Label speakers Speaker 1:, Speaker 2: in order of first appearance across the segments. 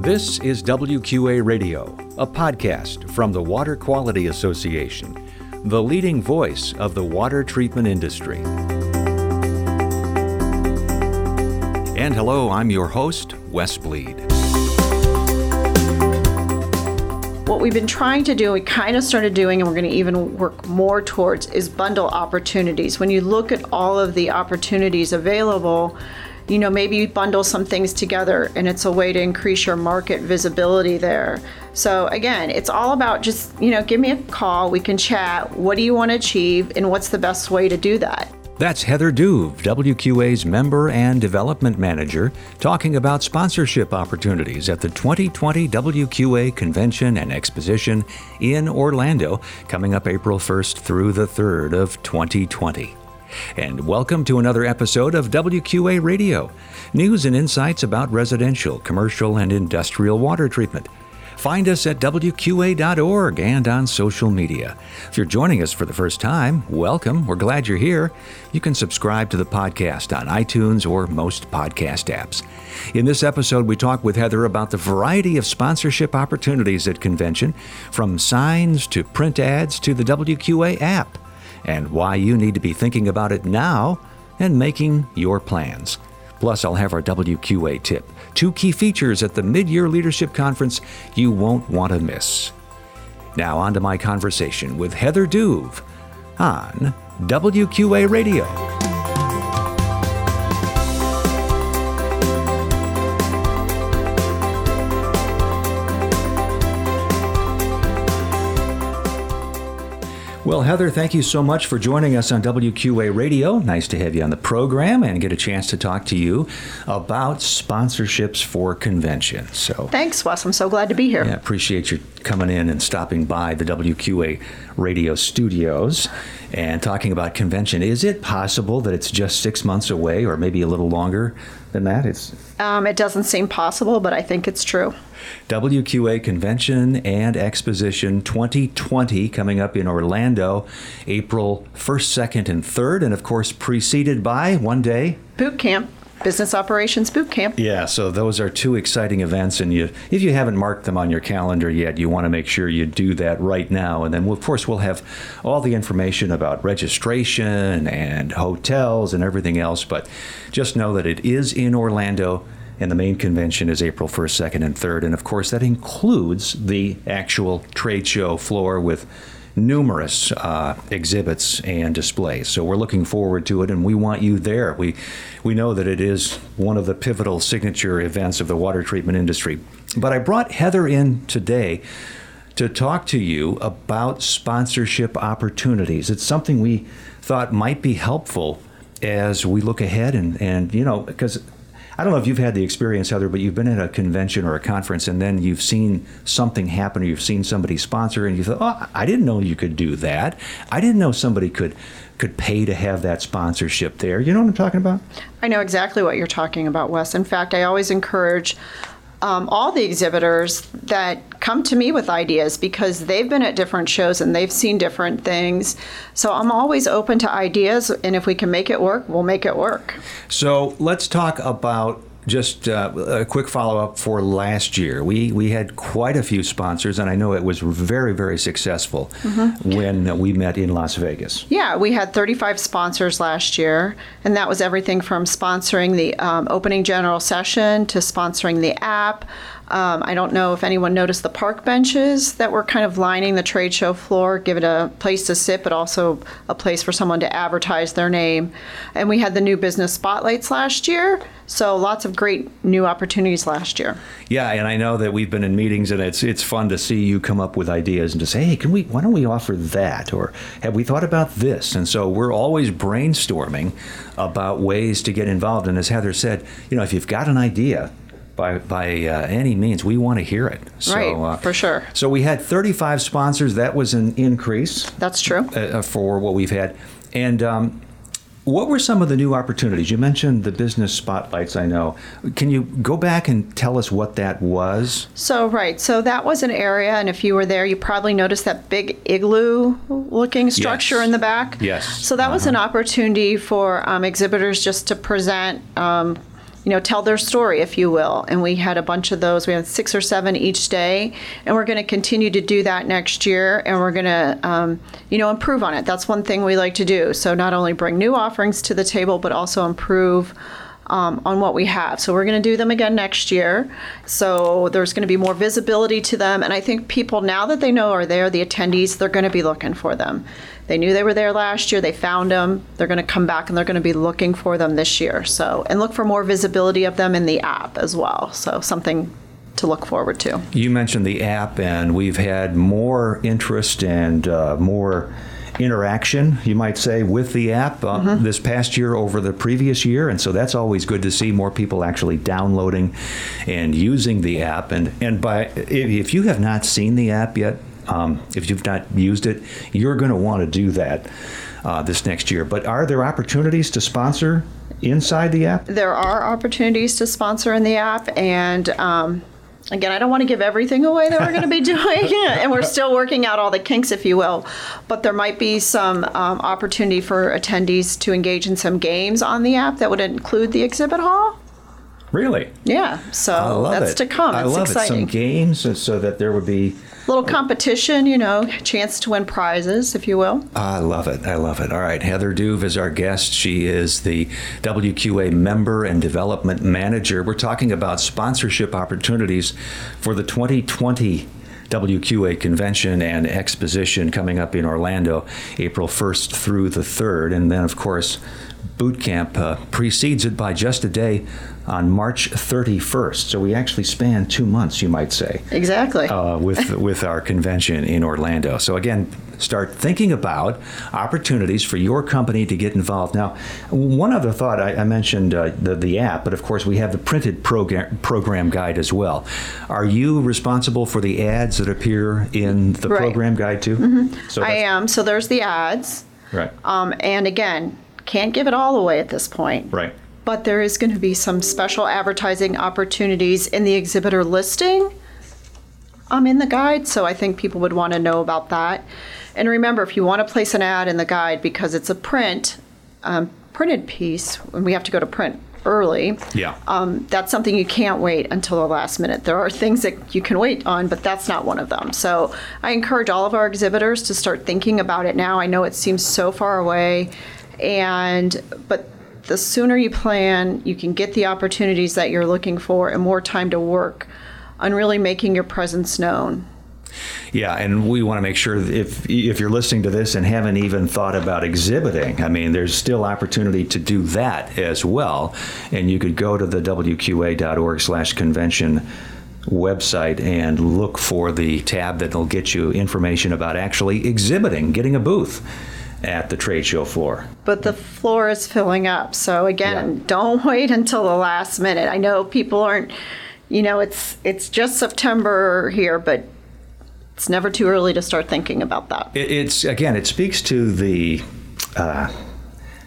Speaker 1: This is WQA Radio, a podcast from the Water Quality Association, the leading voice of the water treatment industry. And hello, I'm your host, Wes Bleed.
Speaker 2: What we've been trying to do, we kind of started doing, and we're going to even work more towards, is bundle opportunities. When you look at all of the opportunities available, you know, maybe you bundle some things together and it's a way to increase your market visibility there. So again, it's all about just, you know, give me a call, we can chat. What do you want to achieve and what's the best way to do that?
Speaker 1: That's Heather Duve, WQA's Member and Development Manager, talking about sponsorship opportunities at the 2020 WQA Convention and Exposition in Orlando, coming up April 1st through the 3rd of 2020 and welcome to another episode of WQA Radio news and insights about residential, commercial, and industrial water treatment. Find us at WQA.org and on social media. If you're joining us for the first time, welcome. We're glad you're here. You can subscribe to the podcast on iTunes or most podcast apps. In this episode, we talk with Heather about the variety of sponsorship opportunities at convention, from signs to print ads to the WQA app and why you need to be thinking about it now and making your plans. Plus, I'll have our WQA tip two key features at the Mid Year Leadership Conference you won't want to miss. Now, on to my conversation with Heather Duve on WQA Radio. Well, Heather, thank you so much for joining us on WQA Radio. Nice to have you on the program and get a chance to talk to you about sponsorships for conventions. So,
Speaker 2: thanks, Wes. I'm so glad to be here.
Speaker 1: Yeah, appreciate you coming in and stopping by the WQA Radio studios and talking about convention. Is it possible that it's just six months away, or maybe a little longer than that?
Speaker 2: It's um, it doesn't seem possible, but I think it's true.
Speaker 1: WQA Convention and Exposition 2020 coming up in Orlando, April 1st, 2nd, and 3rd, and of course preceded by one day
Speaker 2: boot camp. Business Operations Boot Camp.
Speaker 1: Yeah, so those are two exciting events, and you, if you haven't marked them on your calendar yet, you want to make sure you do that right now. And then, of course, we'll have all the information about registration and hotels and everything else. But just know that it is in Orlando and the main convention is April 1st, 2nd, and 3rd. And of course, that includes the actual trade show floor with numerous uh, exhibits and displays. So we're looking forward to it, and we want you there. We we know that it is one of the pivotal signature events of the water treatment industry. But I brought Heather in today to talk to you about sponsorship opportunities. It's something we thought might be helpful as we look ahead and and you know because I don't know if you've had the experience, Heather, but you've been at a convention or a conference and then you've seen something happen or you've seen somebody sponsor and you thought, oh, I didn't know you could do that. I didn't know somebody could could pay to have that sponsorship there. You know what I'm talking about?
Speaker 2: I know exactly what you're talking about, Wes. In fact, I always encourage um, all the exhibitors that come to me with ideas because they've been at different shows and they've seen different things. So I'm always open to ideas, and if we can make it work, we'll make it work.
Speaker 1: So let's talk about just uh, a quick follow up for last year. We we had quite a few sponsors, and I know it was very very successful mm-hmm. when we met in Las Vegas.
Speaker 2: Yeah, we had 35 sponsors last year, and that was everything from sponsoring the um, opening general session to sponsoring the app. Um, I don't know if anyone noticed the park benches that were kind of lining the trade show floor, give it a place to sit, but also a place for someone to advertise their name. And we had the new business spotlights last year, so lots of great new opportunities last year.
Speaker 1: Yeah, and I know that we've been in meetings, and it's it's fun to see you come up with ideas and to say, hey, can we? Why don't we offer that? Or have we thought about this? And so we're always brainstorming about ways to get involved. And as Heather said, you know, if you've got an idea, by by uh, any means. We want to hear it.
Speaker 2: So, right, uh, for sure.
Speaker 1: So we had 35 sponsors. That was an increase.
Speaker 2: That's true.
Speaker 1: Uh, uh, for what we've had, and. Um, what were some of the new opportunities? You mentioned the business spotlights, I know. Can you go back and tell us what that was?
Speaker 2: So, right. So, that was an area, and if you were there, you probably noticed that big igloo looking structure
Speaker 1: yes.
Speaker 2: in the back.
Speaker 1: Yes.
Speaker 2: So, that uh-huh. was an uh-huh. opportunity for um, exhibitors just to present um, you know, tell their story, if you will. And we had a bunch of those. We had six or seven each day, and we're going to continue to do that next year. And we're going to, um, you know, improve on it. That's one thing we like to do. So not only bring new offerings to the table, but also improve. Um, on what we have. So we're going to do them again next year. So there's going to be more visibility to them. And I think people, now that they know are there, the attendees, they're going to be looking for them. They knew they were there last year. They found them. They're going to come back and they're going to be looking for them this year. So, and look for more visibility of them in the app as well. So, something to look forward to.
Speaker 1: You mentioned the app, and we've had more interest and uh, more interaction, you might say, with the app uh, mm-hmm. this past year over the previous year. And so that's always good to see more people actually downloading and using the app. And, and by if you have not seen the app yet, um, if you've not used it, you're going to want to do that uh, this next year. But are there opportunities to sponsor inside the app?
Speaker 2: There are opportunities to sponsor in the app, and um, again, I don't want to give everything away that we're going to be doing, and we're still working out all the kinks, if you will. But there might be some um, opportunity for attendees to engage in some games on the app that would include the exhibit hall.
Speaker 1: Really?
Speaker 2: Yeah. So that's
Speaker 1: it.
Speaker 2: to come.
Speaker 1: I
Speaker 2: it's
Speaker 1: love
Speaker 2: exciting.
Speaker 1: it. Some games so that there would be
Speaker 2: little competition, you know, chance to win prizes, if you will.
Speaker 1: I love it. I love it. All right. Heather Duve is our guest. She is the WQA member and development manager. We're talking about sponsorship opportunities for the 2020 WQA convention and exposition coming up in Orlando, April 1st through the 3rd. And then, of course, boot camp uh, precedes it by just a day on March 31st. So we actually span two months, you might say.
Speaker 2: Exactly.
Speaker 1: Uh, with with our convention in Orlando. So again, start thinking about opportunities for your company to get involved. Now, one other thought I, I mentioned uh, the the app, but of course we have the printed program program guide as well. Are you responsible for the ads that appear in the
Speaker 2: right.
Speaker 1: program guide too?
Speaker 2: Mm-hmm. So I am. So there's the ads.
Speaker 1: Right.
Speaker 2: Um, and again, can't give it all away at this point.
Speaker 1: Right
Speaker 2: but there is going to be some special advertising opportunities in the exhibitor listing um, in the guide, so I think people would want to know about that. And remember, if you want to place an ad in the guide because it's a print, um, printed piece, and we have to go to print early.
Speaker 1: Yeah.
Speaker 2: Um, that's something you can't wait until the last minute. There are things that you can wait on, but that's not one of them. So I encourage all of our exhibitors to start thinking about it now. I know it seems so far away, and but the sooner you plan, you can get the opportunities that you're looking for and more time to work on really making your presence known.
Speaker 1: Yeah, and we want to make sure if if you're listening to this and haven't even thought about exhibiting, I mean, there's still opportunity to do that as well. And you could go to the wqa.org/convention website and look for the tab that'll get you information about actually exhibiting, getting a booth at the trade show floor.
Speaker 2: But the floor is filling up. So again, yeah. don't wait until the last minute. I know people aren't you know, it's it's just September here, but it's never too early to start thinking about that.
Speaker 1: It's again, it speaks to the uh,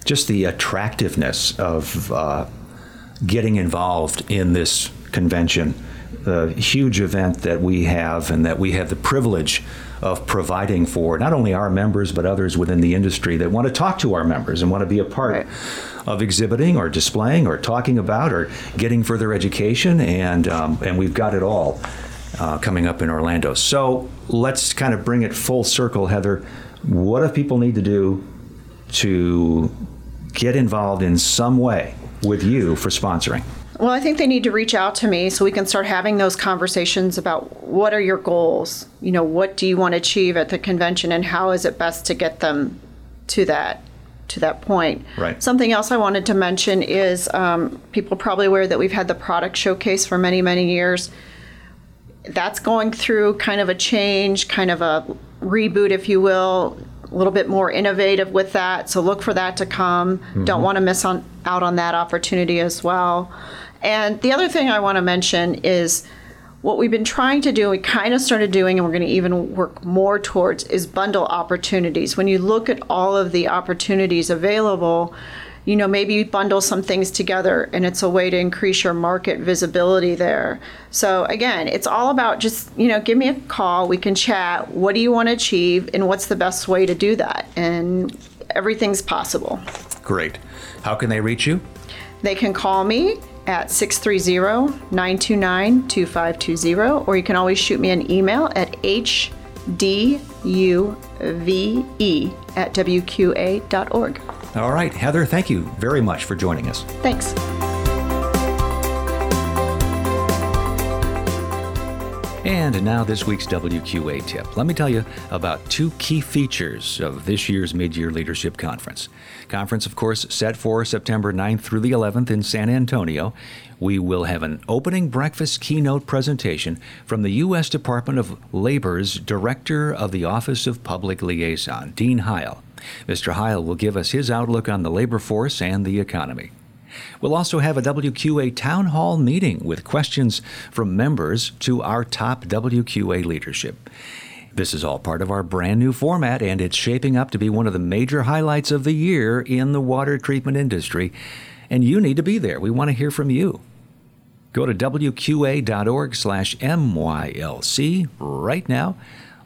Speaker 1: just the attractiveness of uh, getting involved in this convention, the huge event that we have, and that we have the privilege of providing for not only our members but others within the industry that want to talk to our members and want to be a part right. of exhibiting or displaying or talking about or getting further education and um, and we've got it all uh, coming up in Orlando. So let's kind of bring it full circle, Heather. What do people need to do to get involved in some way with you for sponsoring?
Speaker 2: Well, I think they need to reach out to me so we can start having those conversations about what are your goals? You know, what do you want to achieve at the convention and how is it best to get them to that to that point.
Speaker 1: Right.
Speaker 2: Something else I wanted to mention is um, people probably aware that we've had the product showcase for many, many years. That's going through kind of a change, kind of a reboot, if you will, a little bit more innovative with that. So look for that to come. Mm-hmm. Don't want to miss on, out on that opportunity as well. And the other thing I want to mention is what we've been trying to do, we kind of started doing, and we're going to even work more towards, is bundle opportunities. When you look at all of the opportunities available, you know, maybe you bundle some things together and it's a way to increase your market visibility there. So, again, it's all about just, you know, give me a call, we can chat. What do you want to achieve, and what's the best way to do that? And everything's possible.
Speaker 1: Great. How can they reach you?
Speaker 2: They can call me at 630 929 2520, or you can always shoot me an email at hduve at wqa.org.
Speaker 1: All right, Heather, thank you very much for joining us.
Speaker 2: Thanks.
Speaker 1: And now, this week's WQA tip. Let me tell you about two key features of this year's Mid Year Leadership Conference. Conference, of course, set for September 9th through the 11th in San Antonio. We will have an opening breakfast keynote presentation from the U.S. Department of Labor's Director of the Office of Public Liaison, Dean Heil. Mr. Heil will give us his outlook on the labor force and the economy. We'll also have a WQA town hall meeting with questions from members to our top WQA leadership. This is all part of our brand new format, and it's shaping up to be one of the major highlights of the year in the water treatment industry. And you need to be there. We want to hear from you. Go to wqa.org slash MYLC right now.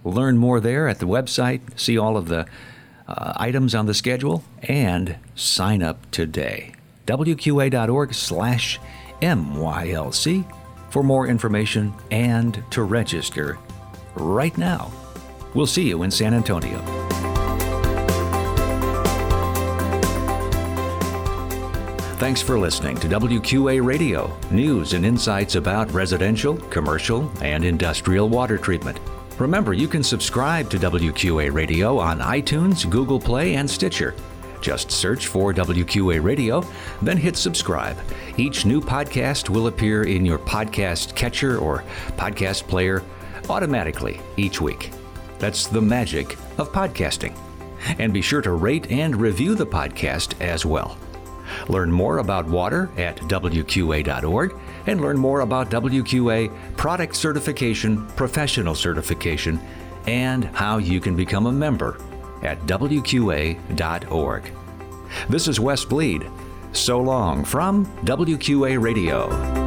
Speaker 1: Learn more there at the website, see all of the uh, items on the schedule, and sign up today wqa.org slash MYLC for more information and to register right now. We'll see you in San Antonio. Thanks for listening to WQA Radio, news and insights about residential, commercial, and industrial water treatment. Remember, you can subscribe to WQA Radio on iTunes, Google Play, and Stitcher. Just search for WQA Radio, then hit subscribe. Each new podcast will appear in your podcast catcher or podcast player automatically each week. That's the magic of podcasting. And be sure to rate and review the podcast as well. Learn more about water at WQA.org and learn more about WQA product certification, professional certification, and how you can become a member at WQA.org. This is Wes Bleed. So long from WQA Radio.